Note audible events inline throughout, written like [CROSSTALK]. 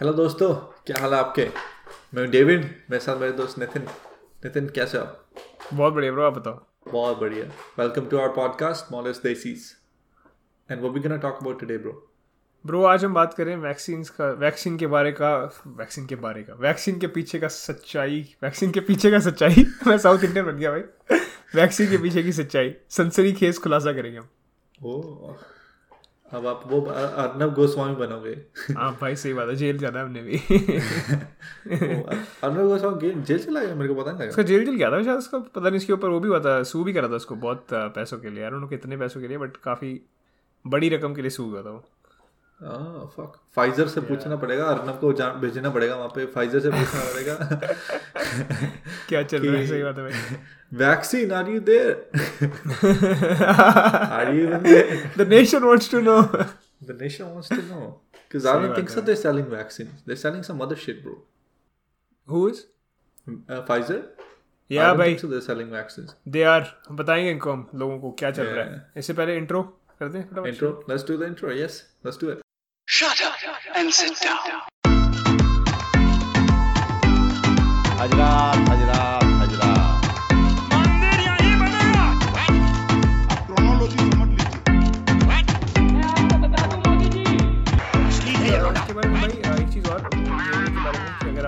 Hello दोस्तों क्या हाल है आपके? मैं डेविड मेरे साथ मेरे दोस्त नितिन। नितिन कैसे हो बहुत बढ़िया ब्रो आप बताओ? बहुत बढ़िया। वेलकम टू आवर पॉडकास्ट मॉलेस देसीज एंड वो we gonna talk about today bro bro आज हम बात करें वैक्सीन का वैक्सीन के बारे का वैक्सीन के बारे का वैक्सीन के पीछे का सच्चाई वैक्सीन के पीछे का सच्चाई। [LAUGHS] मैं साउथ इंडियन बन गया भाई। वैक्सीन के पीछे की सच्चाई। सनसरी खेस खुलासा करेंगे हम। ओ अब आप वो अर्नब गोस्वामी बनोगे। हाँ भाई सही बात है जेल जाना है हमने भी। अर्नब गोस्वामी जेल चला गया? मेरे को पता नहीं लगा। उसका जेल जेल गया था शायद उसका पता नहीं इसके ऊपर वो भी हुआ था सू भी करा था उसको बहुत पैसों के लिए। यार कितने पैसों के लिए बट काफ़ी बड़ी रकम के लिए सू हुआ था वो। फक फाइजर से पूछना पड़ेगा अर्नब को जान भेजना पड़ेगा वहाँ पे। फाइजर से पूछना पड़ेगा। [LAUGHS] क्या चल रहा है? सही बात है भाई। [LAUGHS] Vaccine are you there [LAUGHS] are you even there the nation wants to know The nation wants to know. Because I don't think so they're selling vaccines. They're selling some other shit, bro. Who is Uh, Pfizer? I या don't भाई think so they're selling vaccines. They are बताएंगे इनको हम लोगों को क्या चल रहा है इससे पहले इंट्रो कर दें फटाफट Intro? Let's do the intro. Yes, let's do it. Shut up and sit down. हजरात हजरात हजरात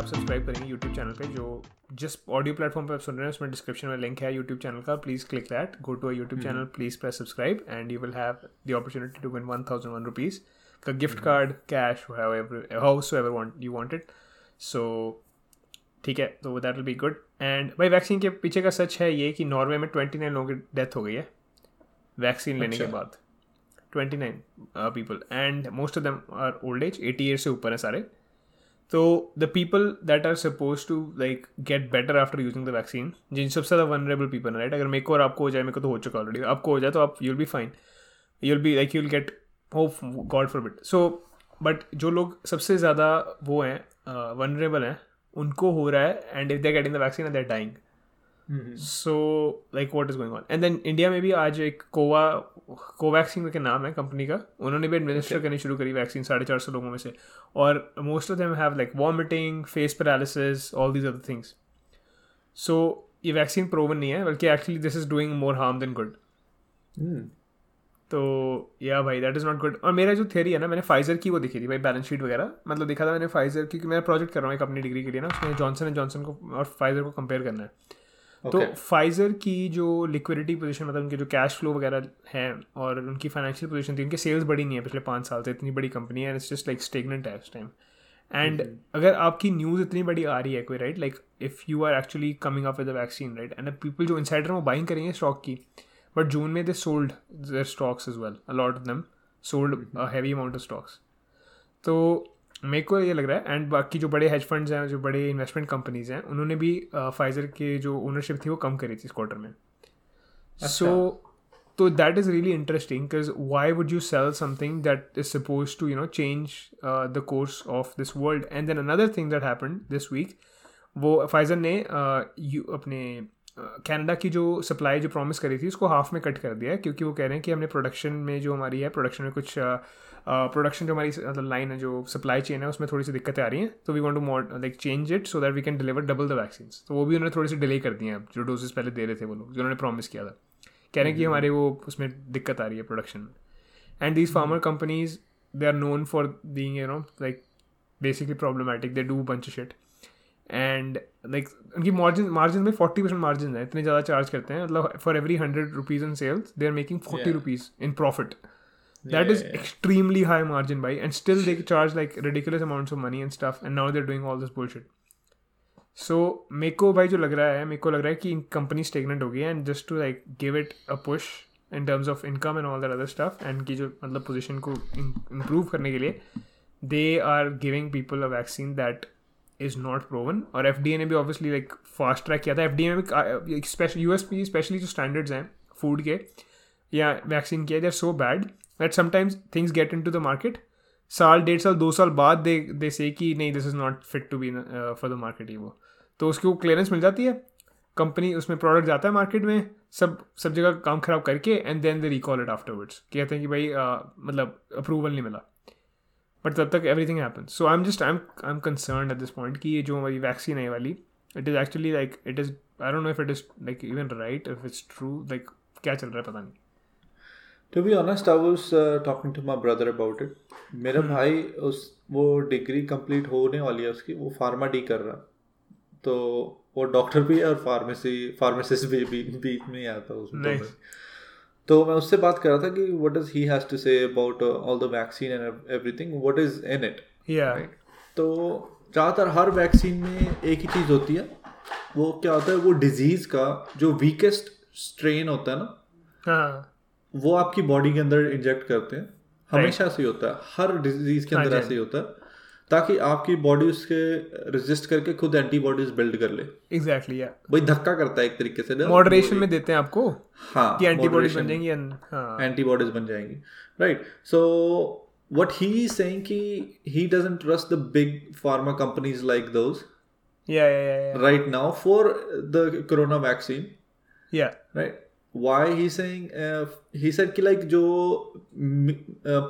आप सब्सक्राइब करेंगे यूट्यूब चैनल पे जो जिस ऑडियो प्लेटफॉर्म पे आप सुन रहे हैं उसमें डिस्क्रिप्शन में लिंक है यूट्यूब चैनल का। Please click that go to YouTube channel please press subscribe and you will have the opportunity to win one thousand one rupees का gift card cash house ever want you want it so ठीक है तो that will be good and भाई vaccine के पीछे का सच है ये कि नॉर्वे में ट्वेंटी नाइन लोगों की डेथ हो गई है वैक्सीन लेने के अच्छा। बाद। Twenty nine people and most of them are old age eighty year से ऊपर है सारे। तो the people that are suppose to like get better after using the vaccine जिन सबसे ज़्यादा वनरेबल पीपल राइट अगर मेरे को और आपको हो जाए, मेरे को तो हो चुका ऑलरेडी आपको हो जाए तो आप you'll be fine you'll be like you'll get hope God for bit so but जो लोग सबसे ज़्यादा वो हैं वनरेबल हैं, उनको हो रहा है and if they getting the vaccine and they're dying so like what is going on and then India में भी आज एक कोवा कोवैक्सीन के नाम है कंपनी का। उन्होंने भी एडमिनिस्टर करनी शुरू करी वैक्सीन साढ़े चार सौ लोगों में से। और most of them have like vomiting face paralysis all these other things so ये वैक्सीन प्रोवन नहीं है बल्कि actually this is doing more harm than good. तो या भाई दैट इज़ नॉट गुड और मेरा जो थ्योरी है ना मैंने फाइजर की वो देखी थी भाई बैलेंस शीट वगैरह। मतलब देखा था मैंने फाइजर क्योंकि मैं प्रोजेक्ट कर रहा हूँ एक अपनी डिग्री के लिए ना उसमें जॉनसन एंड जॉनसन को और फाइजर को कंपेयर करना है। तो फाइजर की जो लिक्विडिटी पोजीशन मतलब उनके जो कैश फ्लो वगैरह है और उनकी फाइनेंशियल पोजीशन थी उनकी सेल्स बड़ी नहीं है पिछले पाँच साल से इतनी बड़ी कंपनी है इट्स जस्ट लाइक स्टेगनेंट है इस टाइम एंड अगर आपकी न्यूज़ इतनी बड़ी आ रही है कोई right like if you are actually coming up with the vaccine right and people जो इनसाइडर वो बाइंग करेंगे स्टॉक की. बट जून में they sold their stocks is well a lot of them sold heavy amount of stocks तो मेरे को ये लग रहा है एंड बाकी जो बड़े हेज फंड्स हैं जो बड़े इन्वेस्टमेंट कंपनीज़ हैं उन्होंने भी फाइजर के जो ओनरशिप थी वो कम करी थी इस क्वार्टर में। सो तो that is really interesting because why would you sell something that is suppose to you know change the course of this world and then another thing that happen this week वो Pfizer ने uh, you अपने Canada की जो supply जो promise करी थी उसको half में कट कर दिया है क्योंकि वो कह रहे हैं कि हमने प्रोडक्शन में जो हमारी है प्रोडक्शन में कुछ प्रोडक्शन जो हमारी मतलब लाइन है जो सप्लाई चेन है उसमें थोड़ी सी दिक्कतें आ रही हैं। तो we want to mod like change it so that we can deliver double the vaccine तो वो भी उन्होंने थोड़ी सी डिले कर दी हैं अब जो डोजेस पहले दे रहे थे वो लोग जो उन्होंने प्रॉमिस किया था। कह रहे हैं कि हमारे वो उसमें दिक्कत आ रही है प्रोडक्शन में। And these pharma companies they are known for being you know like basically problematic they do bunch shit and like उनकी मार्जिन मार्जिन में फोर्टी परसेंट मार्जिन है। इतने ज़्यादा चार्ज करते हैं। मतलब for every hundred rupees in sales they are making forty rupees in profit that is Yeah. extremely high margin by and still they charge like ridiculous amounts of money and stuff and now they're doing all this bullshit. So मेरे को भाई जो लग रहा है मेरे को लग रहा है कि कंपनी स्टेगनेंट हो गई है and just to like give it a push in terms of income and all that other stuff and की जो मतलब पोजीशन को इम्प्रूव करने के लिए they are giving people a vaccine that is not proven और एफ़ ने भी ऑब्वियसली लाइक फास्ट ट्रैक किया था एफ़ में भी special U S P specially जो स्टैंडर्ड्स हैं फ़ूड के या वैक्सीन के they are so bad that sometimes things get into the market साल डेढ़ साल दो साल बाद दे दे से कि नहीं this is not fit to be for the market ही वो तो उसकी वो क्लियरेंस मिल जाती है। कंपनी उसमें प्रोडक्ट जाता है मार्केट में सब सब जगह काम खराब करके and then they recall it afterwards कहते हैं कि भाई uh, मतलब अप्रूवल नहीं मिला। बट तब तक everything happen so I am just I am I am concern at this point कि ये जो हमारी वैक्सीन है वाली it is actually like it is I don't know if it is like even right if it's true like क्या चल रहा है पता नहीं। To be honest I was talking to my brother about it मेरा Hmm. भाई उस वो डिग्री कंप्लीट होने वाली है उसकी वो फार्मा डी कर रहा। तो वो डॉक्टर भी है और फार्मेसी फार्मासिस्ट भी बीच में ही आता उसमें। Nice. तो मैं उससे बात कर रहा था कि what is he has to say about all the vaccine and everything what is in it तो ज़्यादातर हर वैक्सीन में एक ही चीज़ होती है। वो क्या होता है? वो डिज़ीज़ का जो वीकेस्ट स्ट्रेन होता है ना हाँ। वो आपकी बॉडी के अंदर इंजेक्ट करते हैं। हमेशा से ही होता है। हर डिज़ीज़ के हाँ अंदर ऐसे ही होता है। ताकि आपकी बॉडी उसके रेजिस्ट करके खुद एंटीबॉडीज बिल्ड कर ले। एग्जैक्टली या वही धक्का करता है एक तरीके से मॉडरेशन में देते हैं आपको हाँ कि एंटीबॉडीज बन जाएँगी हाँ। एंटीबॉडीज बन जाएँगी। Right so what he is saying कि he doesn't trust the big pharma companies like those या या या या right now for the corona vaccine. या right. Why he's saying uh, he said कि like जो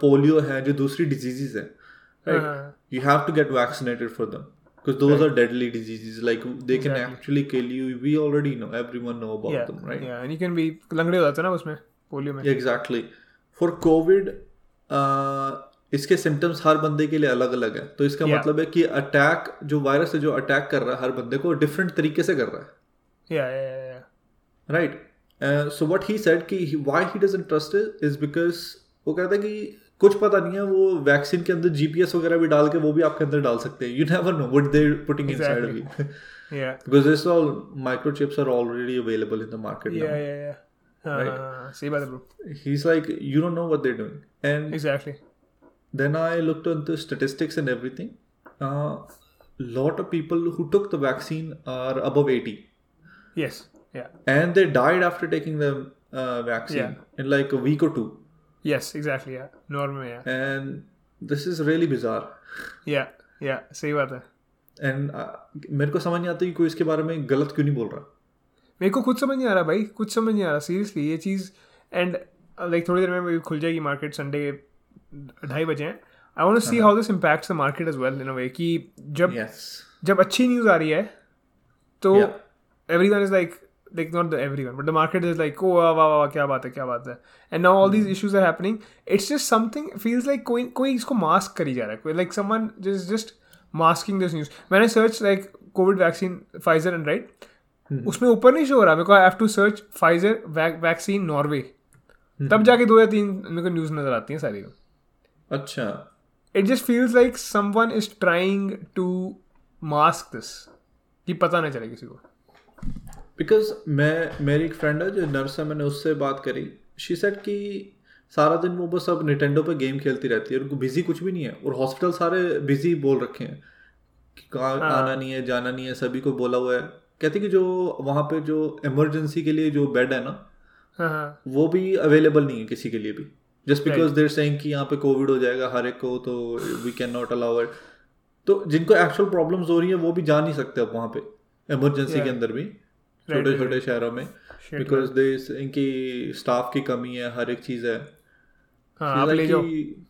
पोलियो है जो दूसरी diseases है right हाँ. you have to get vaccinated for them because those right. are deadly diseases like they can Exactly. actually kill you we already know everyone know about yeah them right yeah and you can be लंगड़े हो जाते हैं ना उसमें polio में exactly for COVID इसके symptoms हर बंदे के लिए अलग अलग है तो इसका Yeah. मतलब है कि अटैक जो वायरस है जो अटैक कर रहा है हर बंदे को डिफरेंट तरीके से कर रहा है या या या right so what he said कि why he does interest is because वो कहता है कि कुछ पता नहीं है वो वैक्सीन के अंदर जीपीएस वगैरह भी डाल के वो भी आपके अंदर डाल सकते हैं। You never know what they're putting inside microchips are already available in the market vaccine are अब एटी या and they died after taking the uh, vaccine Yeah. in like a week or two. Exactly या normal में या And this is really bizarre. या या सही बात है And uh, मेरे को समझ नहीं आता कि कोई इसके बारे में गलत क्यों नहीं बोल रहा मेरे को खुद समझ नहीं आ रहा भाई कुछ समझ नहीं आ रहा सीरियसली ये चीज़ एंड लाइक थोड़ी देर में भी खुल जाएगी मार्केट संडे ढाई बजे हैं I want to see how this impacts the market as well in a way कि जब Yes. जब अच्छी न्यूज़ आ रही है तो Yeah. Everyone is like not the everyone but the market is like oh वाह वाह वाह क्या बात है क्या बात है and now all these issues are happening it's just something feels like कोई कोई इसको मास्क करी जा रहा है कोई like someone just just masking this news मैंने search like COVID vaccine Pfizer and right उसमें ऊपर नहीं शो हो रहा मेरे को I have to search Pfizer vaccine Norway तब जाके दो या तीन मेरे को न्यूज़ नज़र आती हैं सारी। अच्छा। It just feels like someone is trying to mask this कि पता नहीं चले किसी को। बिकॉज़ मैं मेरी एक फ्रेंड है जो नर्स है मैंने उससे बात करी। शी सेट कि सारा दिन वो बस अब निटेंडो पे गेम खेलती रहती है उनको बिज़ी कुछ भी नहीं है। और हॉस्पिटल सारे बिज़ी बोल रखे हैं कि कहाँ हाँ। आना नहीं है जाना नहीं है सभी को बोला हुआ है। कहती कि जो वहाँ पे जो इमरजेंसी के लिए जो बेड है ना हाँ हाँ। वो भी अवेलेबल नहीं है किसी के लिए भी। जस्ट बिकॉज़ देर सेइंग कि यहाँ पे कोविड हो जाएगा हर एक को तो we can not allow it तो जिनको एक्चुअल प्रॉब्लम्स हो रही है वो भी जा नहीं सकते अब वहाँ पे इमरजेंसी के अंदर भी। छोटे छोटे शहरों में बिकॉज़ दे इनकी स्टाफ की कमी है हर एक चीज़ है। हाँ आप ले जाओ। कि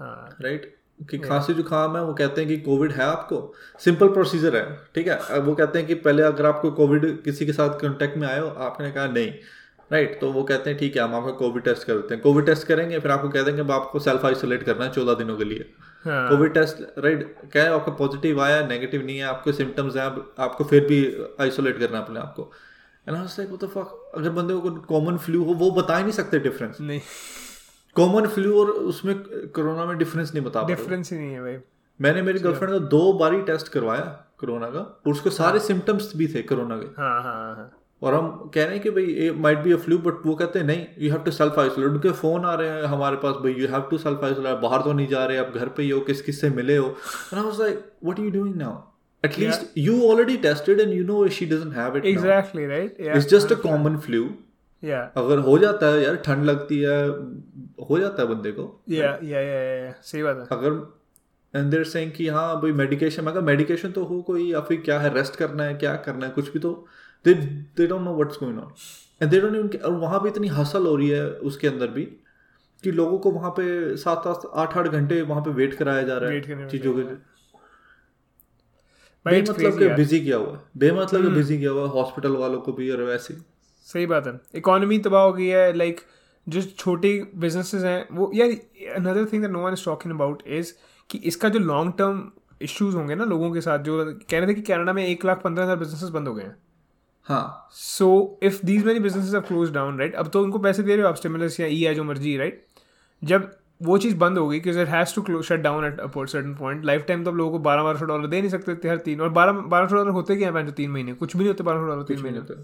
हाँ। राइट कि खांसी जुकाम है वो कहते हैं कि कोविड है आपको। सिंपल प्रोसीजर है ठीक है? वो कहते हैं कि पहले अगर आपको कोविड किसी के साथ कांटेक्ट में आए हो आपने कहा नहीं। राइट तो वो कहते हैं ठीक है हम आपका कोविड टेस्ट कर देते हैं। कोविड टेस्ट करेंगे फिर आपको कहते हैं अब आपको सेल्फ आइसोलेट करना है चौदह दिनों के लिए। हाँ कोविड टेस्ट राइट क्या है आपका पॉजिटिव आया नेगेटिव नहीं है आपको सिम्टम्स हैं आपको फिर भी आइसोलेट करना है अपने आप को। And I like what the fuck अगर बंदे को कॉमन फ्लू हो वो बता ही नहीं सकते डिफरेंस नहीं। कॉमन फ्लू और उसमें कोरोना में डिफरेंस नहीं बता डिफरेंस ही। नहीं है भाई। मैंने मेरी गर्लफ्रेंड का दो बार ही टेस्ट करवाया कोरोना का और उसको सारे सिम्टम्स भी थे कोरोना के। हाँ हाँ हाँ। और हम कह रहे हैं कि भाई might be a flu but वो कहते हैं नहीं you have to self isolate उनके फ़ोन आ रहे हैं हमारे पास भाई you have to self isolate बाहर तो नहीं जा रहे आप घर पे ही हो किस किस से मिले हो? And I was like what you doing now at least you already tested and you know she doesn't have it exactly right it's just a common flu या अगर हो जाता है यार ठंड लगती है हो जाता है बंदे को। या या या सही बात है। अगर एंड देर सेइंग कि हाँ भाई मेडिकेशन अगर मेडिकेशन तो हो कोई या फिर क्या है रेस्ट करना है क्या करना है? कुछ भी तो they they don't know what's going on and they don't even और वहाँ भी इतनी हसल हो रही है उसके अंदर भी कि लोगों को वहाँ पे सात सात आठ आठ घंटे वहाँ पे वेट कराया जा रहा है चीज़ों के it's बेमतलब के। बिज़ी किया हुआ है। बेमतलब के बिज़ी किया हुआ है। हॉस्पिटल वालों को भी और वैसे सही बात है। इकोनॉमी तबाह हो गई है। लाइक जो छोटे बिजनेसेस हैं वो यार another thing that no one is talking about is कि इसका जो लॉन्ग टर्म इश्यूज़ होंगे ना लोगों के साथ जो कह रहे थे कि कनाडा में एक लाख पंद्रह हज़ार बिजनेसेस बंद हो गए हैं। हाँ so if these many business are close down right अब तो उनको पैसे दे रहे हो आप स्टिमुलस या ई है जो मर्ज़ी राइट जब वो चीज़ बंद हो गई कि it has to close shut down at a certain point life time तो अब लोगों को बारह बारह सौ डॉलर दे नहीं सकते थे हर तीन और बारह बारह सौ डॉलर होते क्या हैं तीन महीने? कुछ भी नहीं होते बारह सौ डॉलर तीन महीने होते।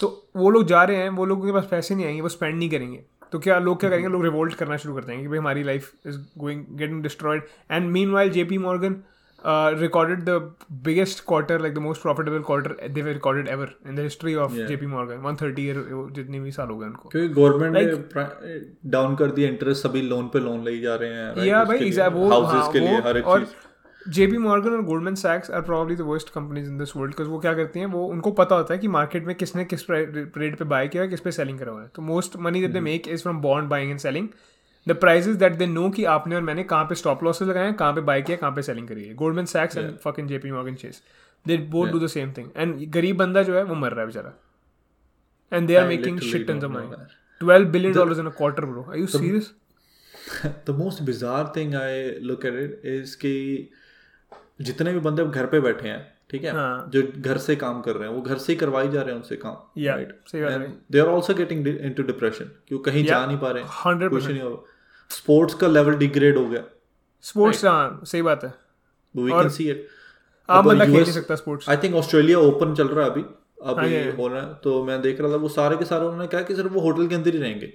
तो वो लोग जा रहे हैं वो लोगों के पास पैसे नहीं आएँगे वो स्पेंड नहीं करेंगे। तो क्या लोग क्या करेंगे? लोग रिवोल्ट करना शुरू कर देंगे कि भाई हमारी life is going getting destroyed and meanwhile J P Morgan recorded the biggest quarter like the most profitable quarter they've recorded ever in the history of Yeah. JP Morgan. 130 year जितने भी साल हो गए उनको। क्योंकि गवर्नमेंट ने down कर दिया इंटरेस्ट सभी लोन पे लोन ले जा रहे हैं? या भाई एग्जैक्ट वो houses हाँ, के लिए वो हर एक और जेपी मॉर्गन और Goldman सैक्स are probably the worst companies in this world because वो क्या करती हैं वो उनको पता होता है कि मार्केट में किसने किस रेट पे बाय किया है किस पे सेलिंग करा हुआ है। तो most money that they make is from bond buying and selling the prices that they know कि आपने और मैंने कहाँ पे स्टॉप लॉसेस लगाए हैं कहाँ पे बाय किया कहाँ पे सेलिंग करी है। Goldman सैक्स and fucking JP Morgan Chase they both do the same thing and गरीब बंदा जो है वो मर रहा है बेचारा। And they are making shit don't of money that. 12 billion dollars in a quarter bro. Are you serious? The most bizarre thing I look at it is कि जितने भी बंदे घर पे बैठे हैं ठीक है? हाँ। जो घर से काम कर रहे हैं वो घर से ही करवाई जा रहे हैं उनसे काम Yeah, सही बात है। They are also getting into depression क्यों कहीं yeah. जा नहीं पा रहे हैं। 100% कुछ नहीं हो स्पोर्ट्स का लेवल डिग्रेड हो गया। स्पोर्ट्स हाँ सही बात है। वी कैन सी इट बंदा खेल नहीं सकता sports I think Australia open चल रहा है अभी। अभी हाँ, हो। रहा है। तो मैं देख रहा था वो सारे के सारे उन्होंने कहा कि सिर्फ़ वो होटल के अंदर ही रहेंगे।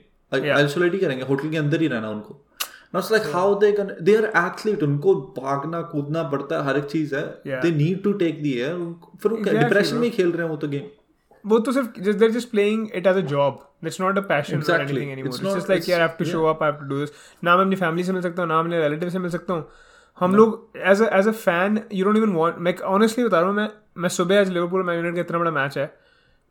आइसोलेट ही करेंगे होटल के अंदर ही रहना उनको। Not like how they they are athlete उनको भागना कूदना पड़ता है हर एक चीज़ है। They need to take the है फिर वो डिप्रेशन में खेल रहे हैं वो तो गेम वो तो सिर्फ़ just playing it as a job. It's not a passion or Exactly. anything anymore. It's it's, not- just like it's- yeah I have to show up I have to ना मैं अपनी फैमिली से मिल सकता हूँ ना अपने रिलेटिव से मिल सकता हूँ। हम लोग as as a fan you don't even want मैं ऑनेस्टली बता रहा हूँ मैं मैं सुबह आज लिवरपूल मैन यूनाइटेड का इतना बड़ा मैच है।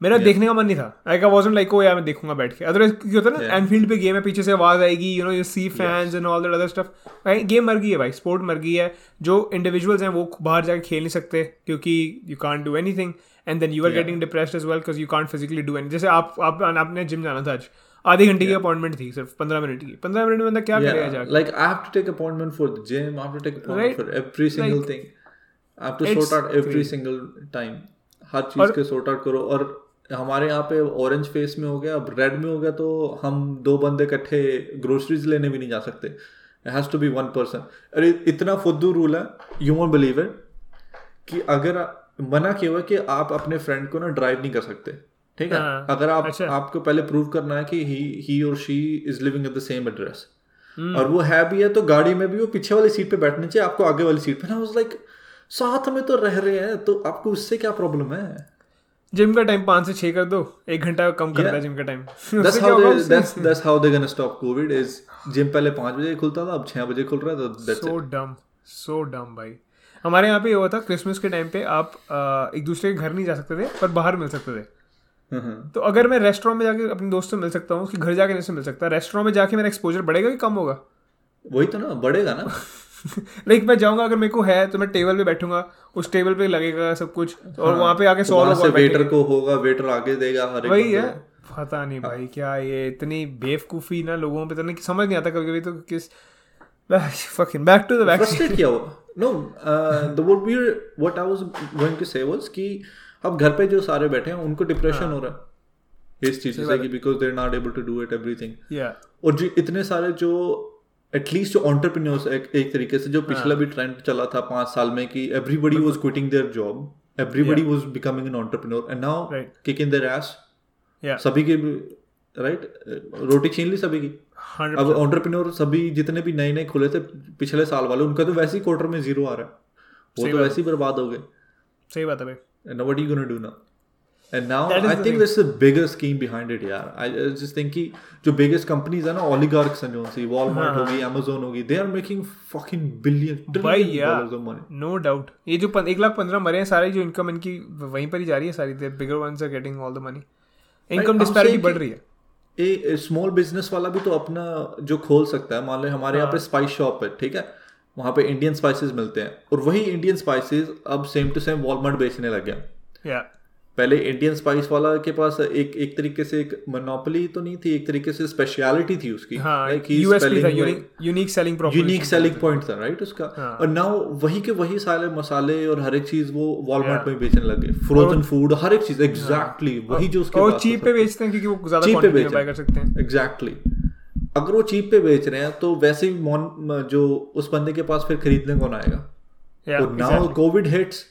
मेरा yeah. देखने का मन नहीं था like I wasn't like oh यार मैं देखूँगा बैठ के अदरवाइज़ क्या होता है ना. एनफील्ड पे गेम है पीछे से आवाज़ आएगी you know you see fans and all that other stuff game मर गई है भाई स्पोर्ट मर गई है जो इंडिविजुअल्स हैं वो बाहर जाके खेल नहीं सकते क्योंकि you can't do anything and then you are getting depressed as well because you can't physically do any जैसे आप आप आपने जिम जाना था आज आधे घंटे की अपॉइंटमेंट थी सिर्फ़ पंद्रह मिनट की पंद्रह मिनट में बंदा क्या करेगा Yeah, जाके like I have to take appointment for the gym. I have to take appointment Right. for every single Like, thing. I have to it's sort out every crazy. single time. हर चीज़ के sort out करो और हमारे यहाँ पे orange face में हो गया अब रेड में हो गया तो हम दो बंदे इकट्ठे ग्रोसरीज लेने भी नहीं जा सकते। It has to be one person अरे इतना फुद्दू रूल है यू वोंट बिलीव इट कि अगर मना किया हुआ कि आप अपने फ्रेंड को ना ड्राइव नहीं कर सकते ठीक है? हाँ, अगर आप अच्छा। आपको पहले प्रूव करना है कि ही ही और she is living at the same address. और वो है भी है तो गाड़ी में भी वो पीछे वाली सीट पे बैठनी चाहिए आपको आगे वाली सीट पे। ना लाइक साथ में तो रह रहे हैं तो आपको उससे क्या प्रॉब्लम है? जिम का टाइम पाँच से छः कर दो एक घंटा कम कर Yeah. जिम का time [LAUGHS] how they're gonna stop covid is gym पहले पाँच बजे खुलता था अब छह बजे खुल रहा है तो सो डम सो डम भाई। हमारे यहाँ पे ये हुआ था क्रिसमस के टाइम पे आप एक दूसरे के घर नहीं जा सकते थे पर बाहर मिल सकते थे। तो अगर मैं रेस्टोरेंट में जाके अपने दोस्त से मिल सकता हूँ उसके घर जाके नहीं से मिल सकता रेस्टोरेंट में जाके मेरा एक्सपोजर बढ़ेगा कि कम होगा? वही तो ना बढ़ेगा ना। [LAUGHS] [LAUGHS] लाइक मैं जाऊँगा अगर मेरे को है तो मैं टेबल पे बैठूँगा उस टेबल पे लगेगा सब कुछ और वहाँ पे आके सौ लोग वेटर को होगा वेटर आगे देगा हर वही है। पता नहीं भाई क्या ये इतनी बेवकूफ़ी ना लोगों पे तो नहीं समझ नहीं आता कभी कभी तो किस fucking back to the vaccine किया हुआ। No the would be what I was going to say was कि अब घर पे जो सारे बैठे हैं उनको डिप्रेशन हाँ। हो रहा है इस चीज़ से कि because they are not able to do it everything yeah और जो इतने सारे जो एटलीस्ट जो ऑन्टरप्रीनियर्स एक, एक तरीके से जो हाँ। पिछला भी ट्रेंड चला था पाँच साल में कि everybody was quitting their job everybody was becoming an entrepreneur and now kick in their ass सभी के राइट रोटी छीन ली सभी की? hundred अब ऑन्टरप्रीनियर सभी जितने भी नए नए खुले थे पिछले साल वाले उनका तो वैसे ही क्वार्टर में ज़ीरो आ रहा है। वो तो वैसे ही बर्बाद हो गए। सही बात है भाई। And now what are you going i the think thing. there's a bigger scheme behind it यार i I just think कि जो biggest companies है ना oligarchs हैं जो सी walmart हाँ, होगी amazon होगी they are making fucking billion भाई यार dollars of money. No doubt ये जो एक लाख पंद्रह मरे हैं सारी जो इनकम इनकी वहीं पर ही जा रही है सारी bigger ones are getting all the money income disparity बढ़ रही है। ए स्मॉल बिज़नेस वाला भी तो अपना जो खोल सकता है मान लो हमारे यहाँ पे स्पाइस शॉप है ठीक है? वहाँ पे इंडियन स्पाइसेस मिलते हैं और वही इंडियन स्पाइसेस अब सेम टू सेम वॉलमार्ट बेचने लग गया पहले इंडियन स्पाइस वाला के पास एक एक तरीके से एक मोनोपोली तो नहीं थी एक तरीके से स्पेशलिटी थी उसकी हाँ unique selling unique selling point था राइट उसका। हाँ। और नाउ वही के वही सारे मसाले और हर एक चीज़ वो वॉलमार्ट में बेचने लगे फ्रोजन फ़ूड हर एक चीज़ एग्जैक्टली वही जो उसके और चीप पे बेचते हैं क्योंकि वो ज़्यादा Cheap पे बेच कर सकते हैं। एग्जैक्टली अगर वो चीप पे बेच रहे हैं तो वैसे ही जो उस बंदे के पास फिर खरीदने कौन आएगा? नाउ कोविड हिट्स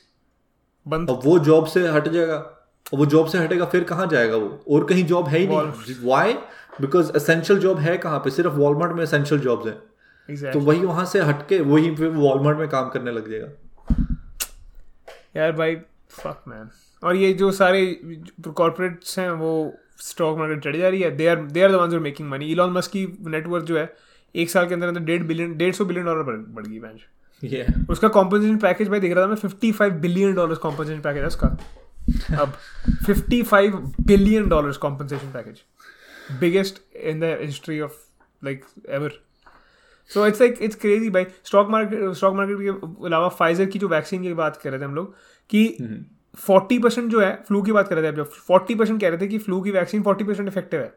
बंद। अब वो जॉब से हट जाएगा। और वो जॉब से हटेगा फिर कहाँ जाएगा वो? और कहीं जॉब है ही नहीं। वाई बिकॉज़ एसेंशियल जॉब है कहाँ पे? सिर्फ़ वॉलमार्ट में एसेंशियल जॉब्स हैं। तो वही वहाँ से हटके वही फिर वॉलमार्ट में काम करने लग जाएगा। यार भाई फक मैन और ये जो सारे कॉर्पोरेट्स हैं वो स्टॉक मार्केट चढ़ी जा रही है। They are they are the ones making money Elon Musk की नेटवर्थ जो है एक साल के अंदर अंदर डेढ़ बिलियन डेढ़ सौ बिलियन डॉलर बढ़ गई बेंच ये उसका कॉम्पोजिशन पैकेज भाई देख रहा था मैं fifty five billion dollar composition package है उसका। [LAUGHS] अब fifty five billion dollar compensation package biggest in the history of like ever so it's like it's crazy भाई। स्टॉक मार्केट स्टॉक मार्केट के अलावा फाइजर की जो वैक्सीन की बात कर रहे थे हम लोग कि फोर्टी परसेंट जो है फ्लू की बात कर रहे थे अब जो फोर्टी परसेंट कह रहे थे कि फ्लू की वैक्सीन फोर्टी परसेंट इफ़ेक्टिव है।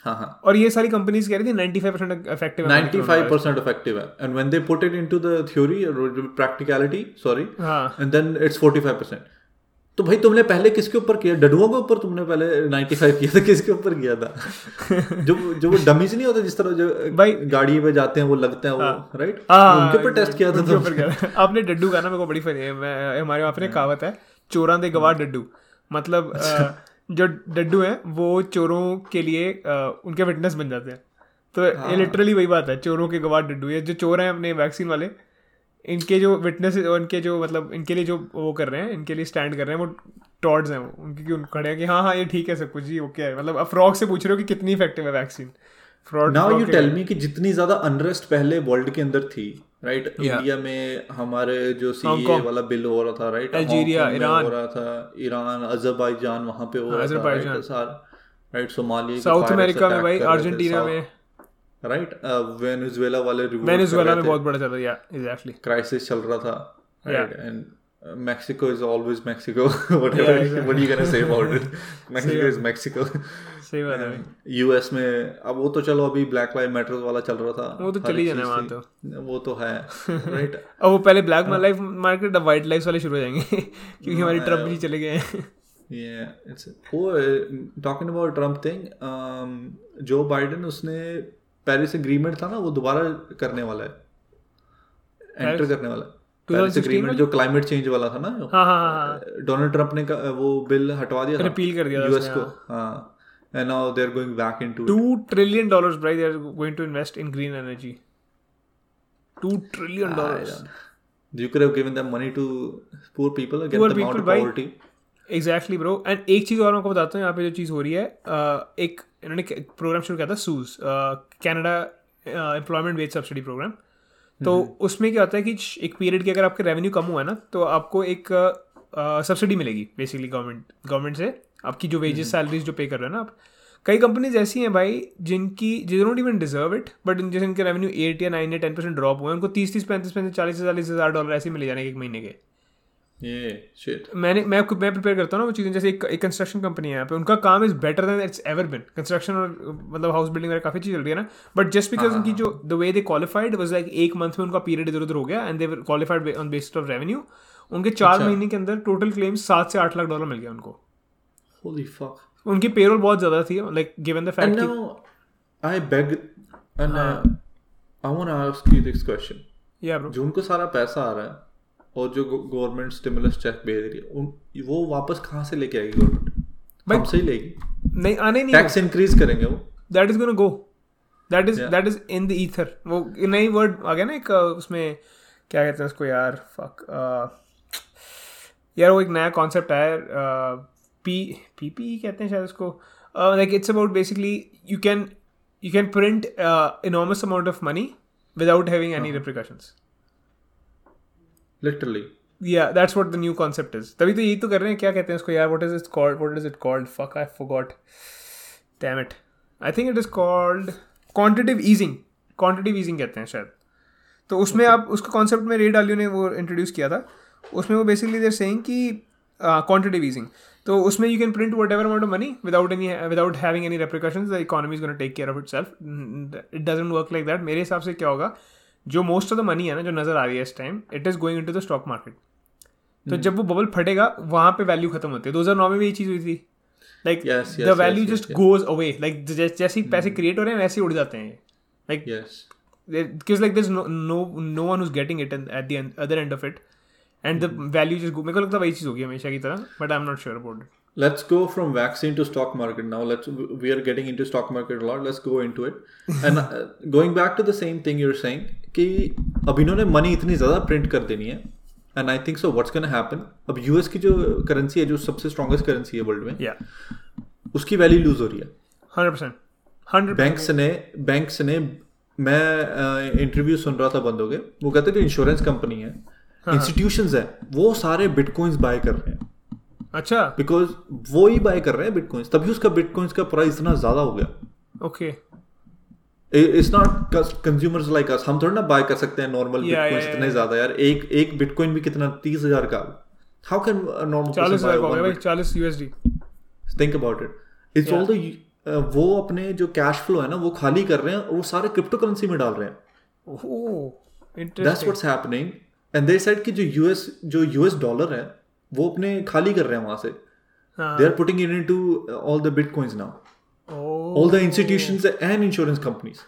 हाँ हाँ। और ये सारी कंपनीज़ कह रही थी नाइन्टी फाइव परसेंट इफ़ेक्टिव है। 95% effective है। They put it into the theory or practicality sorry हाँ। and then it's 45% तो भाई तुमने पहले किसके ऊपर किया? डडुओं के ऊपर तुमने पहले 95 किया था? किसके ऊपर किया था? [LAUGHS] जो जो वो डमीज नहीं होते जिस तरह जो भाई- गाड़ी पे जाते हैं वो लगते हैं वो राइट हाँ, उनके ऊपर टेस्ट किया था तुमने। आपने डड्डू का ना मेरे को बड़ी फनी है। हमारे वहाँ पे कहावत है चोरां दे गवाह डड्डू। मतलब अ, जो डड्डू हैं वो चोरों के लिए उनके विटनेस बन जाते हैं। तो ये लिटरली वही बात है चोरों के गवाह डड्डू। ये जो चोर हैं अपने वैक्सीन वाले इनके जो विटनेस और इनके जो मतलब इनके लिए जो वो कर रहे हैं इनके लिए स्टैंड कर रहे हैं वो टॉर्ड्स हैं वो। उनके कि उन खड़े हैं कि हाँ हाँ ये ठीक है सब कुछ जी ओके है। मतलब अब फ्रॉक से पूछ रहे हो कि कितनी इफ़ेक्टिव है vaccine fraud now you tell me कि जितनी ज़्यादा अनरेस्ट पहले वर्ल्ड के अंदर थी राइट Yeah. इंडिया में हमारे जो सीए वाला बिल हो रहा था राइट Algeria, Iran. हो रहा था ईरान अजरबैजान वहाँ पे हो रहा था अजरबैजान। राइट सारा राइट सोमालिया साउथ अमेरिका में भाई अर्जेंटीना में राइट वेनेजुएला वाले revolt वेनेजुएला में बहुत बड़ा चल रहा है या एग्जैक्टली क्राइसिस चल रहा था right and Mexico is always Mexico. [LAUGHS] Whatever, Yeah, exactly. what are you gonna say about it? [LAUGHS] Mexico is Mexico. सही बात है यूएस में अब वो तो चलो अभी ब्लैक लाइव मैटर वाला चल रहा था वो तो चल ही जाना है वहाँ थी। वो तो है राइट [LAUGHS] अब वो पहले ब्लैक लाइफ मार्केट अब वाइट लाइफ वाले शुरू हो जाएँगे [LAUGHS] क्योंकि हमारी ट्रंप जी चले गए हैं। Yeah it's oh talking about Trump thing Joe Biden उसने पेरिस एग्रीमेंट था ना वो दोबारा करने वाला है। एंटर करने वाला है। पेरिस एग्रीमेंट जो क्लाइमेट चेंज वाला था ना हाँ हाँ हाँ डोनाल्ड ट्रंप ने का- वो बिल हटवा दिया था। Repeal कर दिया यूएस को हाँ। Now they are going back into two trillion dollars भाई they are going to invest in green energy two trillion dollars You could have given them money to poor people get Poor them out of poverty. Exactly bro and एक चीज़ और मैं आपको बताता हूँ यहाँ पे जो चीज़ हो रही है एक इन्होंने प्रोग्राम शुरू किया था सूज Canada employment wage subsidy program तो उसमें क्या होता है कि एक पीरियड के अगर आपका रेवेन्यू कम हुआ है ना तो आपको एक सब्सिडी मिलेगी बेसिकली गवर्नमेंट गवर्नमेंट से। आपकी जो वेजेस सैलरीज जो पे कर रहे हैं ना आप कई कंपनीज़ ऐसी हैं भाई जिनकी they don't even deserve it but जैसे इनके रेवेन्यू एट या नाइन या टेन परसेंट ड्रॉप हुए हैं उनको तीस तीस पैंतीस पैंतीस चालीस चालीस हज़ार डॉलर ऐसे मिले जाने के एक महीने के। मैंने मैं मैं प्रिपेयर करता हूँ ना वो चीज़ें जैसे एक, कंस्ट्रक्शन कंपनी है यहाँ पे उनका काम is better than it's ever been construction और मतलब हाउस बिल्डिंग वगैरह काफ़ी चीज़ चल रही है ना बट जस्ट बिकॉज़ उनकी जो the way they qualified was like एक मंथ में उनका पीरियड इधर उधर हो गया and they qualified on basis of revenue उनके चार महीने के अंदर टोटल क्लेम सात से आठ लाख डॉलर मिल गया उनको। Holy fuck. उनकी पेरोल बहुत ज़्यादा थी like given the fact I beg and uh, I want to ask you this question. या ब्रो जो उनको सारा पैसा आ रहा है और जो गवर्नमेंट स्टिमुलस चेक भेज रही है उन वो वापस कहाँ से लेके आएगी गवर्नमेंट भाई- हमसे ही लेगी। नहीं आने नहीं टैक्स इंक्रीज करेंगे वो। That is gonna go that is that is in the ether वो नई वर्ड आ गया ना एक uh, उसमें क्या कहते हैं उसको यार? फक यार वो एक नया कॉन्सेप्ट आया पी पी पी कहते हैं शायद उसको like it's about basically you can you can print enormous amount of money without having any repercussions literally या that's what the new concept is तभी तो यही तो कर रहे हैं। क्या कहते हैं उसको यार what is it called what is it called fuck I forgot damn it I think it is called quantitative easing quantitative easing कहते हैं शायद। तो उसमें आप उसका कॉन्सेप्ट में रे डालियो ने वो इंट्रोड्यूस किया था। उसमें वो बेसिकली देर सेइंग कि क्वांटिटिव ईजिंग तो उसमें you can print whatever amount of money without any without having any repercussions the economy is gonna take care of itself it doesn't work like that मेरे हिसाब से क्या होगा? जो most of the money है ना जो नज़र आ रही है इस time it is going into the stock market तो जब वो बबल फटेगा वहाँ पे वैल्यू खत्म होती है। दो हज़ार नौ में भी ये चीज़ हुई थी। Like the value just goes away like जैसे ही पैसे क्रिएट हो रहे हैं वैसे ही उड़ जाते हैं like because like there's no no no one who's getting it and at the end, the value just go मेरे को लगता है वही चीज़ होगी हमेशा की तरह but I'm not sure about it let's go from vaccine to stock market now let's we are getting into stock market a lot let's go into it and uh, going back to the same thing you're saying कि अब इन्होंने money इतनी ज़्यादा print कर देनी है and I think so what's gonna happen अब US की जो करेंसी है जो सबसे स्ट्रॉन्गेस्ट करेंसी है वर्ल्ड में yeah उसकी वैल्यू लूज हो रही है hundred percent hundred बैंक्स ने बैंक्स ने मैं इंटरव्यू uh, सुन रहा था बंदों के वो कहते हैं जो इंश्योरेंस कंपनी है इंस्टीट्यूशंस है। वो सारे बिटकॉइंस बाय कर रहे हैं। अच्छा। बिकॉज़ वो ही बाय कर रहे हैं बिटकॉइंस तभी उसका बिटकॉइंस का प्राइस इतना ज़्यादा हो गया। Okay it's not consumers like us हम थोड़ा ना बाय कर सकते हैं नॉर्मल बिटकॉइंस इतने ज़्यादा यार। एक एक बिटकॉइन भी कितना? तीस हज़ार का। हाउ कैन नॉर्मल चालीस हज़ार का भाई। चालीस USD think about it it's all the वो अपने जो कैश फ्लो है ना वो खाली कर रहे हैं और वो सारे क्रिप्टो करेंसी में डाल रहे हैं। Oh that's what's happening and they said कि जो यूएस जो यूएस डॉलर है वो अपने खाली कर रहे हैं वहाँ से। हाँ। They are putting in into all the bitcoins now oh all the institutions and insurance companies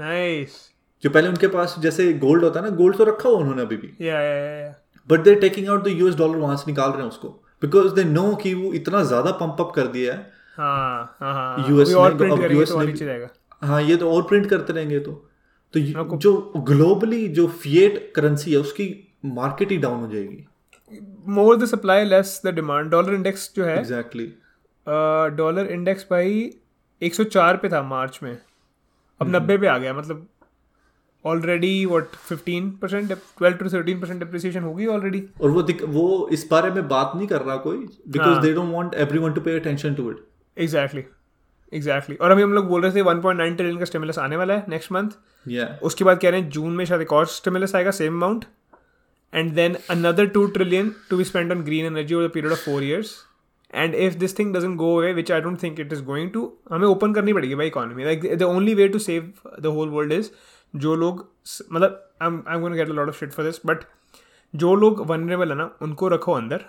nice जो पहले उनके पास जैसे गोल्ड होता है ना गोल्ड तो रखा हुआ उन्होंने अभी भी। Yeah yeah yeah, yeah. But they taking out the US dollar वहाँ से निकाल रहे हैं उसको। बिकॉज़ दे नो कि वो इतना ज़्यादा पंप अप कर दिया है। हाँ हाँ हाँ और ने- अब US तो ने- हाँ ये तो और प्रिंट करते रहेंगे तो। तो जो ग्लोबली जो फिएट करेंसी है उसकी मार्केट ही डाउन हो जाएगी। More the supply less the demand dollar index जो है एग्जैक्टली डॉलर इंडेक्स भाई 104 पे था मार्च में। अब 90 पे आ गया मतलब already what 15 percent twelve to thirteen percent depreciation होगी ऑलरेडी और वो वो इस बारे में बात नहीं कर रहा कोई because. They don't want everyone to pay attention to it exactly exactly और अभी हम लोग बोल रहे थे 1.9 ट्रिलियन का स्टिमुलस आने वाला है नेक्स्ट मंथ या उसके बाद कह रहे हैं जून में शायद एक और स्टिमुलस आएगा same amount and then another two trillion to be spend on green energy over the period of four years and if this thing doesn't go away which I don't think it is going to हमें open करनी पड़ेगी भाई economy like the only way to save the whole world is जो लोग मतलब I am going get a lot of shit for this but जो लोग vulnerable है ना उनको रखो अंदर.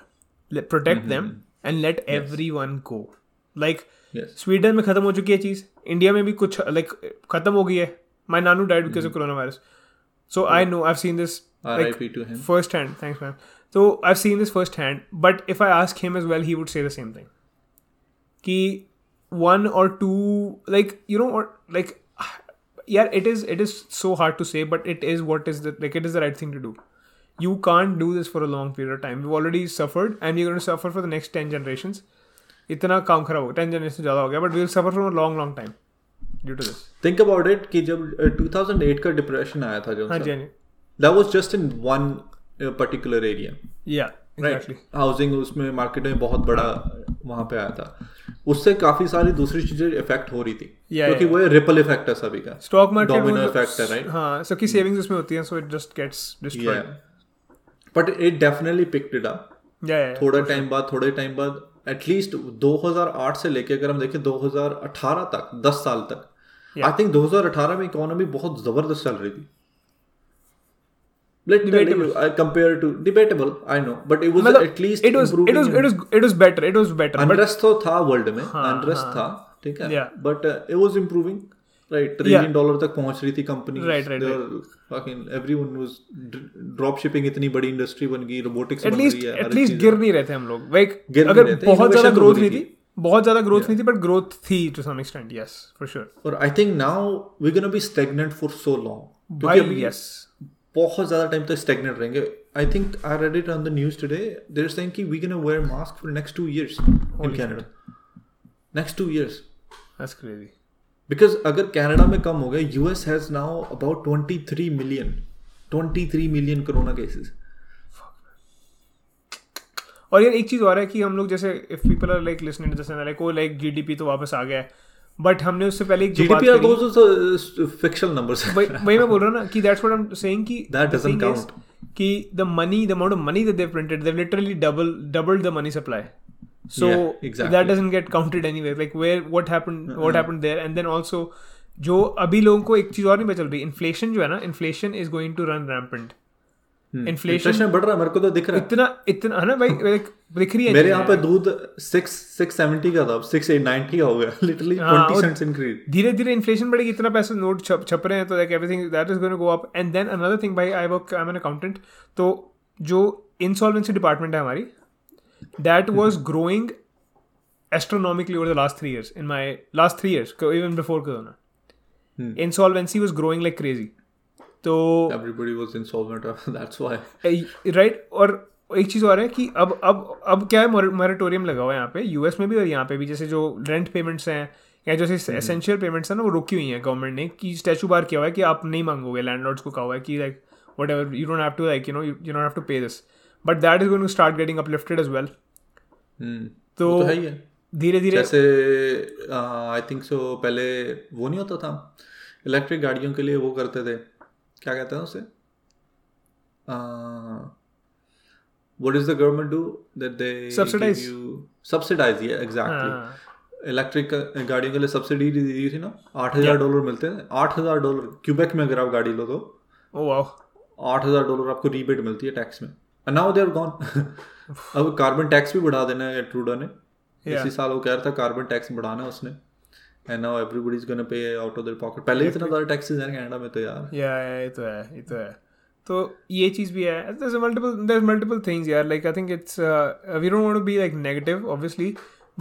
Protect them and let everyone go like yes Sweden में खत्म हो चुकी है चीज़. इंडिया में भी कुछ लाइक खत्म हो गई है. My Nanu died because of corona virus so I know I seen this RIP to him. first hand thanks man so i've seen this first hand but if i ask him as well he would say the same thing कि one or two like you know what like [SIGHS] yeah it is it is so hard to say but it is what is the like it is the right thing to do you can't do this for a long period of time we've already suffered and you're going to suffer for the next 10 generations इतना काम खराब हो ten generation ज़्यादा हो गया but will suffer from long long time due to this think about it कि जब uh, 2008 का डिप्रेशन आया था जो हाँ जी हाँ जी that was just in one particular area या राइट हाउसिंग उसमें मार्केट में बहुत बड़ा वहाँ पे आया था। उससे काफ़ी सारी दूसरी चीज़ें इफ़ेक्ट हो रही थी। क्योंकि वो रिपल इफ़ेक्ट है सभी का। स्टॉक मार्केट Domino effect है, right? हाँ सबकी सेविंग्स उसमें होती हैं so it just gets destroyed but it definitely picked it up थोड़ा टाइम बाद थोड़े टाइम बाद एटलीस्ट 2008 से लेके अगर हम देखें 2018 तक 10 साल तक आई थिंक 2018 में इकोनॉमी बहुत ज़बरदस्त चल रही थी। Let Debatable. I compare to debatable I know but it was मतलब at least it was it was it was it was better it was better but unrest तो था वर्ल्ड में अनरेस्ट हाँ. था ठीक है? Yeah. But it was improving right trillion dollar तक पहुँच रही थी company Right, right, fucking everyone was drop shipping इतनी बड़ी इंडस्ट्री बन गई रोबोटिक्स बन रही है हर एटलीस्ट गिर नहीं रहे थे हम लोग। लाइक अगर बहुत ज़्यादा innovation ग्रोथ नहीं थी। बहुत ज़्यादा ग्रोथ yeah. नहीं थी बट ग्रोथ थी to some extent yes for sure और I think now we gonna be stagnant for so long भाई यस बहुत ज़्यादा टाइम तक स्टेगनेट रहेंगे। I think I read it on the news today there is saying कि we can wear mask for next 2 years in Canada next two years that's crazy because अगर Canada में कम हो गया US has now about 23 million 23 million corona cases और यार एक चीज़ और है कि हम लोग जैसे if people are like listening to this like oh like GDP तो वापस आ गया है. बट हमने उससे पहले एक जी डी दो सौ फिक्शन नंबर वही मैं बोल रहा हूँ ना [LAUGHS] कि that's what I am saying कि दैट डजंट काउंट कि the money the amount of money that they printed they literally double double the money supply so that doesn't get counted anywhere like where what happened what happened there and then also जो अभी लोगों को एक चीज़ और नहीं पता चल रही इन्फ्लेशन जो है ना inflation is going to run rampant inflation बढ़ रहा है मेरे को तो दिख रहा है। इतना इतना है ना भाई? दिख रही है मेरे यहाँ पे दूध सिक्स सिक्स सेवेंटी का था सिक्स एट नाइनटी का हो गया। लिटरली ट्वेंटी सेंट्स इंक्रीज धीरे धीरे इन्फ्लेशन बढ़ेगी इतना पैसे नोट छप छप रहे हैं तो like everything that is going to go up and then another thing भाई I work I am an accountant तो जो इंसॉल्वेंसी डिपार्टमेंट है हमारी that was growing astronomically over the last 3 years in my last 3 years co- even before corona insolvency was growing like crazy तो everybody was insolvent that's why right और एक चीज़ और है कि अब अब अब क्या है मोरेटोरियम लगा हुआ है यहाँ पे। यूएस में भी और यहाँ पे भी जैसे जो रेंट पेमेंट्स हैं या जैसे एसेंशियल पेमेंट्स हैं ना वो रुकी हुई हैं गवर्नमेंट ने कि स्टैचू बार किया हुआ है कि आप नहीं मांगोगे। लैंडलॉर्ड्स को कहा हुआ है कि like whatever you don't have to like you know you don't have to pay this but that is going to start getting uplifted as well तो तो धीरे धीरे जैसे आई थिंक सो पहले वो नहीं होता था। इलेक्ट्रिक गाड़ियों के लिए वो करते थे। क्या कहते हैं उसे? What does the government do? That they Subsidize. give you subsidize yeah exactly. हाँ, इलेक्ट्रिक गाड़ियों के लिए सब्सिडी दी दी थी ना? आठ हज़ार डॉलर मिलते हैं। आठ हज़ार डॉलर क्यूबेक में अगर आप गाड़ी लो तो। आठ हज़ार डॉलर आपको रीबेट मिलती है टैक्स में। नाउ दे आर गॉन अब कार्बन टैक्स भी बढ़ा देना है ट्रूडो ने। Yeah. इसी साल वो कह रहा था कार्बन टैक्स बढ़ाना है उसने। And now everybody is gonna pay out of their pocket पहले ही इतना ज्यादा टैक्सेस हैं कनाडा में तो यार या ये तो है ये तो है तो ये चीज़ भी है there's a multiple there's multiple things यार like I think it's uh, we don't want to be like negative obviously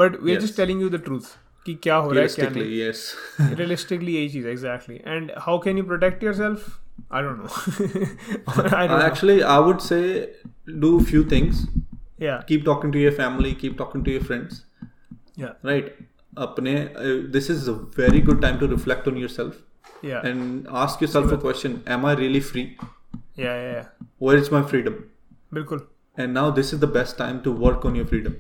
but we're Yes. just telling you the truth कि क्या हो रहा है क्या realistically नहीं yes realistically यही चीज़ exactly and how can you protect yourself I don't know I I don't know actually I would say do few things yeah keep talking to your family keep talking to your friends yeah right अपने uh, this is a very good time to reflect on yourself yeah and ask yourself a question am I really free yeah yeah yeah where is my freedom बिल्कुल and now this is the best time to work on your freedom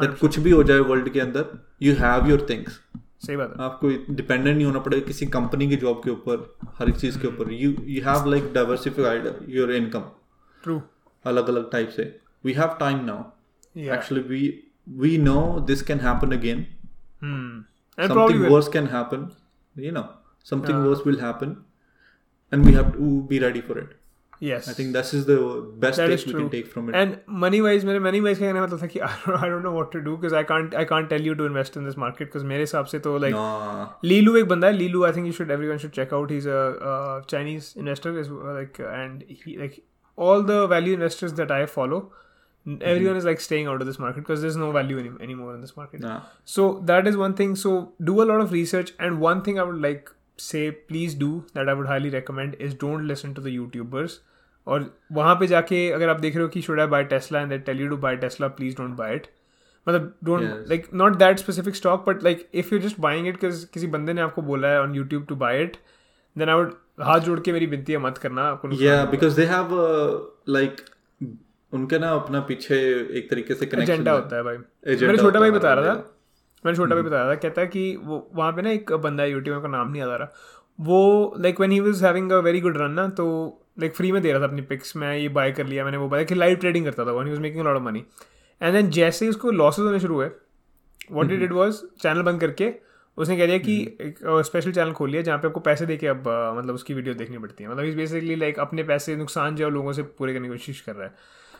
that कुछ भी हो जाए world के अंदर you have your things सही बात है आपको डिपेंडेंट नहीं होना पड़ेगा किसी कंपनी की जॉब के ऊपर हर एक चीज़ के ऊपर you you have like diversified your income true अलग अलग टाइप से we have time now yeah actually we we know this can happen again hmm and probably something will. worse can happen you know something worse will happen and we have to be ready for it yes i think this is the best That take is we true. can take from it And money wise, मेरे money wise का कहने का मतलब था कि I don't, I don't know what to do because I can't I can't tell you to invest in this market because मेरे हिसाब से तो like Nah. लीलू एक बंदा है लीलू I think you should everyone should check out he's a uh, Chinese investor is uh, like and he like all the value investors that I follow everyone is like staying out of this market because there's no value any, anymore in this market Nah. so that is one thing so do a lot of research and one thing i would like say please do that i would highly recommend is don't listen to the youtubers और वहाँ पे जाके अगर आप देख रहे हो कि should I buy Tesla and they tell you to buy Tesla please don't buy it मतलब don't Yes. Like not that specific stock but like if you just buying it किसी बंदे ने आपको बोला है on YouTube to buy it then I would हाथ जोड़ के मेरी विनती है मत करना आपको नुकसान yeah होगा। because they have uh, like उनके ना अपना पीछे एक तरीके से एजेंडा होता है भाई। मेरा छोटा भाई बता रहा था। मेरा छोटा भाई बता रहा था कहता है कि वो वहाँ पे ना एक बंदा है यूट्यूब का नाम नहीं याद आ रहा। वो like when he was having a very good run ना तो लाइक फ्री में दे रहा था अपनी पिक्स मैं ये बाय कर लिया मैंने वो बाय कि लाइव ट्रेडिंग करता था when he was making lot of money and then जैसे ही उसको लॉसेज होने शुरू हुए what did it was channel बंद करके उसने कह दिया कि एक स्पेशल चैनल खोल लिया जहाँ पे आपको पैसे देके अब मतलब उसकी वीडियो देखनी पड़ती है। मतलब इस बेसिकली लाइक अपने पैसे नुकसान जो है लोगों से पूरे करने की कोशिश कर रहा है।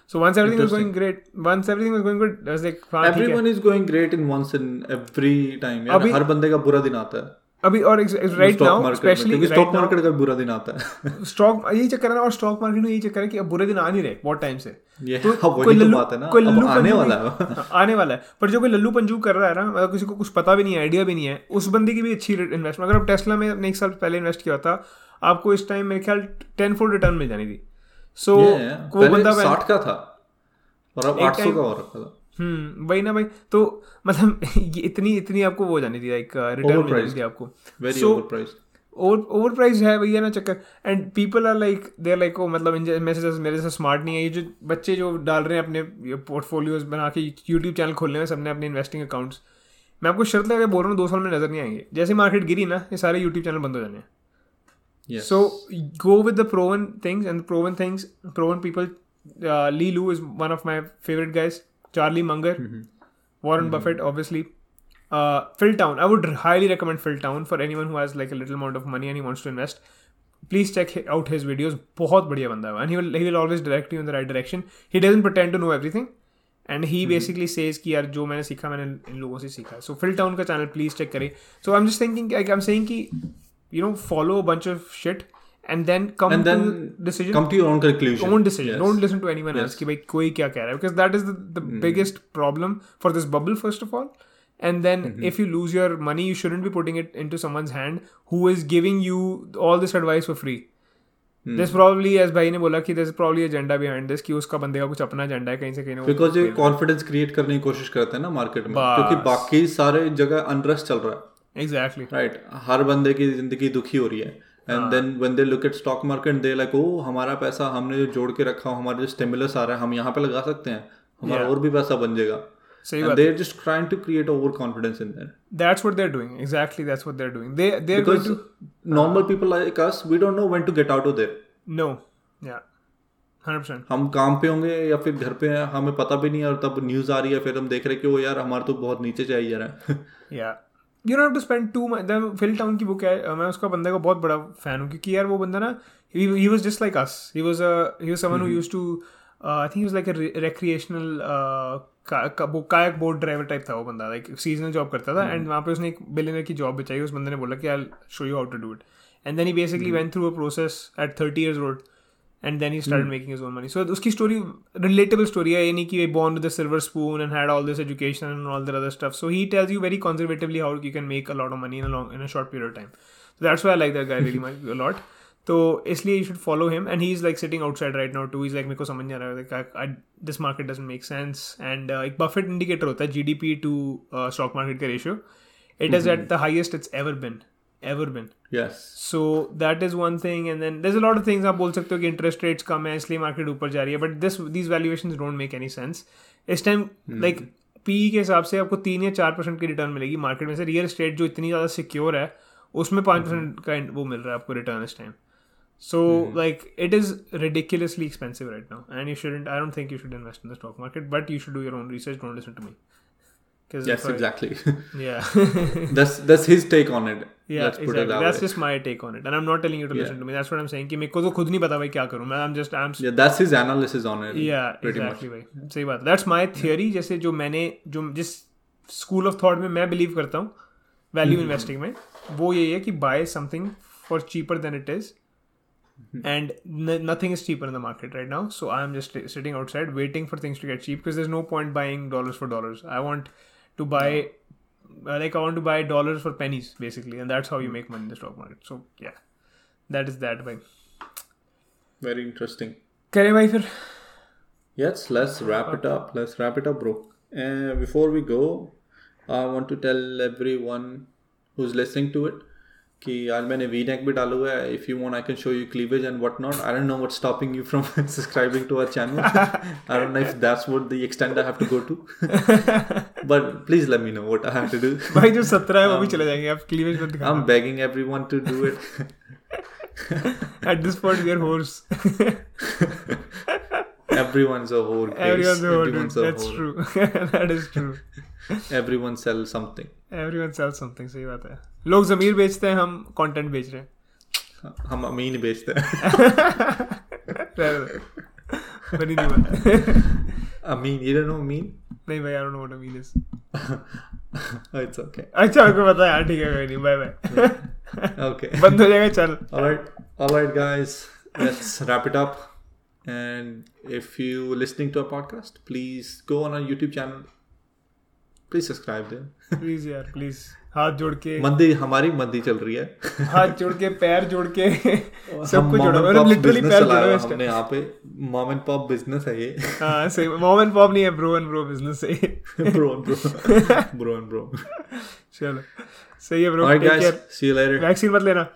So once everything was going great once everything was going good like everyone is going great in once in every time यार अभी- हर बंदे का बुरा दिन आता है। अभी और राइट नाउ स्पेशली क्योंकि स्टॉक मार्केट का बुरा दिन आता है। [LAUGHS] स्टॉक यही चक्कर है और स्टॉक मार्केट में यही चक्कर है कि अब बुरे दिन आ नहीं रहे बहुत टाइम से। तो [LAUGHS] कोई तो लल्लू- बात है ना कोई लल्लू आने वाला है। [LAUGHS] आने वाला है। पर जो कोई लल्लू पंजू कर रहा है ना मतलब किसी को कुछ पता भी नहीं है आइडिया भी नहीं है उस बंदे की भी अच्छी इन्वेस्टमेंट अगर आप टेस्ला में एक साल पहले इन्वेस्ट किया था आपको इस टाइम मेरे ख्याल टेन फोर रिटर्न मिल जानी थी। सो वो बंदा साठ का था और अब आठ सौ का हो रखा था। हम्म वही ना भाई। तो मतलब [LAUGHS] ये इतनी इतनी आपको वो जानी थी लाइक रिटर्न मिल जानी थी आपको। Very So- over price over over price है भैया ना चक्कर। And people are like they are like oh मतलब इन- मेरे से मेरे से स्मार्ट नहीं है। ये जो बच्चे जो डाल रहे हैं अपने पोर्टफोलियोज बना के यूट्यूब चैनल खोलने में सबने अपने इन्वेस्टिंग अकाउंट्स मैं आपको शर्त लगा बोल रहा हूँ दो साल में नज़र नहीं आएँगे। जैसे मार्केट गिरी ना ये सारे यूट्यूब चैनल बंद हो जाने हैं। Yes. So go with the proven things and the proven things, proven people. Uh, Lee Lu is one of my favorite guys. Charlie Munger, Warren Buffett, obviously. Uh, Phil Town. I would highly recommend Phil Town for anyone who has like a little amount of money and he wants to invest. Please check hi- out his videos. बहुत बढ़िया बंदा है and he will he will always direct you in the right direction. He doesn't pretend to know everything. And he basically says कि यार जो मैंने सीखा मैंने इन लोगों से सीखा सो फिल टाउन का चैनल प्लीज चेक करें so I am just thinking I am saying कि You know follow bunch of shit and then come and to then decision come to your own conclusion. own decision Yes. don't listen to anyone else Yes. Hmm. कि भाई कोई क्या कह रहा है because that is the, the biggest problem for this bubble first of all and then Mm-hmm. if you lose your money you shouldn't be putting it into someone's hand who is giving you all this advice for free Hmm. there's probably as भाई ने बोला कि there's probably agenda behind this कि उसका बंदे का कुछ अपना एजेंडा है कहीं से कहीं ना वो बिकॉज ये fail- कॉन्फिडेंस क्रिएट करने की कोशिश करते हैं ना मार्केट में बस। क्योंकि बाकी सारे जगह अनरेस्ट चल रहा है Exactly. राइट हर बंदे की ज़िंदगी दुखी हो रही है। And then when they look at stock market they like oh हमारा पैसा हमने जो जोड़ के रखा हो हमारा जो स्टिमुलस आ रहा है हम यहाँ पे लगा सकते हैं। हमारा Yeah. और भी पैसा बन जाएगा। सही एंड बात they are just trying to create over confidence in there that's what they're doing. Exactly that's what they're doing. They they're going because to normal people like us we don't know when to get out of there no. Yeah. 100% हम काम पे होंगे या फिर घर पे हैं हमें पता भी नहीं है और तब न्यूज़ आ रही है फिर हम देख रहे कि वो यार हमारा तो बहुत नीचे चाहिए जा रहा है. [LAUGHS] या you have to spend too much Phil Town की बुक है मैं उसका बंदे का बहुत बड़ा फ़ैन हूँ क्योंकि यार वो बंदा ना he was just like us he was he was someone who used to I think like recreational वो कायक बोट ड्राइवर टाइप था वो बंदा लाइक सीजनल जॉब करता था एंड वहाँ पे उसने एक बिलियनर की जॉब बचाई उस बंदे ने बोला कि I show you how to do it and then he basically went through a process at thirty years old and then he started making his own money. So उसकी story relatable story है ये नहीं कि born with a silver spoon and had all this education and all that other stuff. So he tells you very conservatively how you can make a lot of money in a long in a short period of time. So that's why I like that guy really much a lot. तो इसलिए you should follow him and he's like sitting outside right now too. He's like मेरे को समझ नहीं आ रहा है like, I, I, this market doesn't make sense and uh, एक Buffett indicator होता है GDP to uh, stock market का ratio. It is at the highest it's ever been. Ever been. Yes so that is one thing and then there's a lot of things आप बोल सकते हो कि interest rates कम है इसलिए market ऊपर जा रही है but this these valuation don't make any sense इस टाइम लाइक पी के हिसाब से आपको तीन या चार परसेंट की रिटर्न मिलेगी मार्केट में से। रियल एस्टेट जो इतनी ज़्यादा सिक्योर है उसमें पाँच परसेंट का वो मिल रहा है आपको रिटर्न इस time so like it is ridiculously expensive right now and you shouldn't i don't think you should invest in the stock market but you should do your own research don't listen to me. because yes exactly [LAUGHS] yeah [LAUGHS] that's that's his take on it Yeah, let's put exactly. it that That's way just my take on it, and I'm not telling you to listen Yeah. to me. That's what I'm saying. कि मेरे को तो खुद नहीं पता भाई क्या करूँ मैं I'm just I'm yeah that's his analysis on it yeah pretty exactly भाई सही बात That's my theory जैसे जो मैंने जो जिस school of thought में मैं believe करता हूँ value investing में वो यही है कि buy something for cheaper than it is and n- nothing is cheaper in the market right now so i'm just sti- sitting outside waiting for things to get cheap because there's no point buying dollars for dollars i want to buy uh, like I want to buy dollars for pennies basically, and that's how you make money in the stock market. So yeah, that is that way. Very interesting. Carry bhai. Yes, let's wrap it up. Let's wrap it up, bro. And before we go, I want to tell everyone who's listening to it कि आज मैंने V neck भी डाला हुआ है if you want I can show you cleavage and what not I don't know what's stopping you from subscribing to our channel I don't know if that's what the extent I have to go to but please let me know what I have to do भाई जो सत्रह है वो भी चले जाएँगे आप cleavage मत आई दिखाना। Am begging everyone to do it. [LAUGHS] At this point we are whores [LAUGHS] everyone's a whore guys. everyone's a whore dude. everyone's a that's whore. true [LAUGHS] that is true [LAUGHS] everyone sells something everyone sells something सही बात है लोग जमीर बेचते हैं हम content बेच रहे हैं [LAUGHS] हम अमीन बेचते हैं बनी नहीं बात अमीन you don't know अमीन नहीं भाई I don't know what mean is it's okay अच्छा आपको पता है यार ठीक है कोई नहीं बाय बाय okay बंद हो जाएगा चल all right all right guys let's wrap it up And if you listening to our podcast please go on our youtube channel please subscribe there please यार प्लीज़ हाथ जोड़ के मंदी हमारी मंदी चल रही है हाथ जोड़ के पैर जोड़ के हम सबको जोड़ा मतलब pop लिटरली पैर जोड़ा है हमने. यहाँ पे मॉम एंड पॉप बिज़नेस है ये हाँ सही मॉम एंड पॉप नहीं है ब्रो एंड ब्रो बिज़नेस है bro and bro bro and bro चलो सही है bro guys care see you later vaccine मत लेना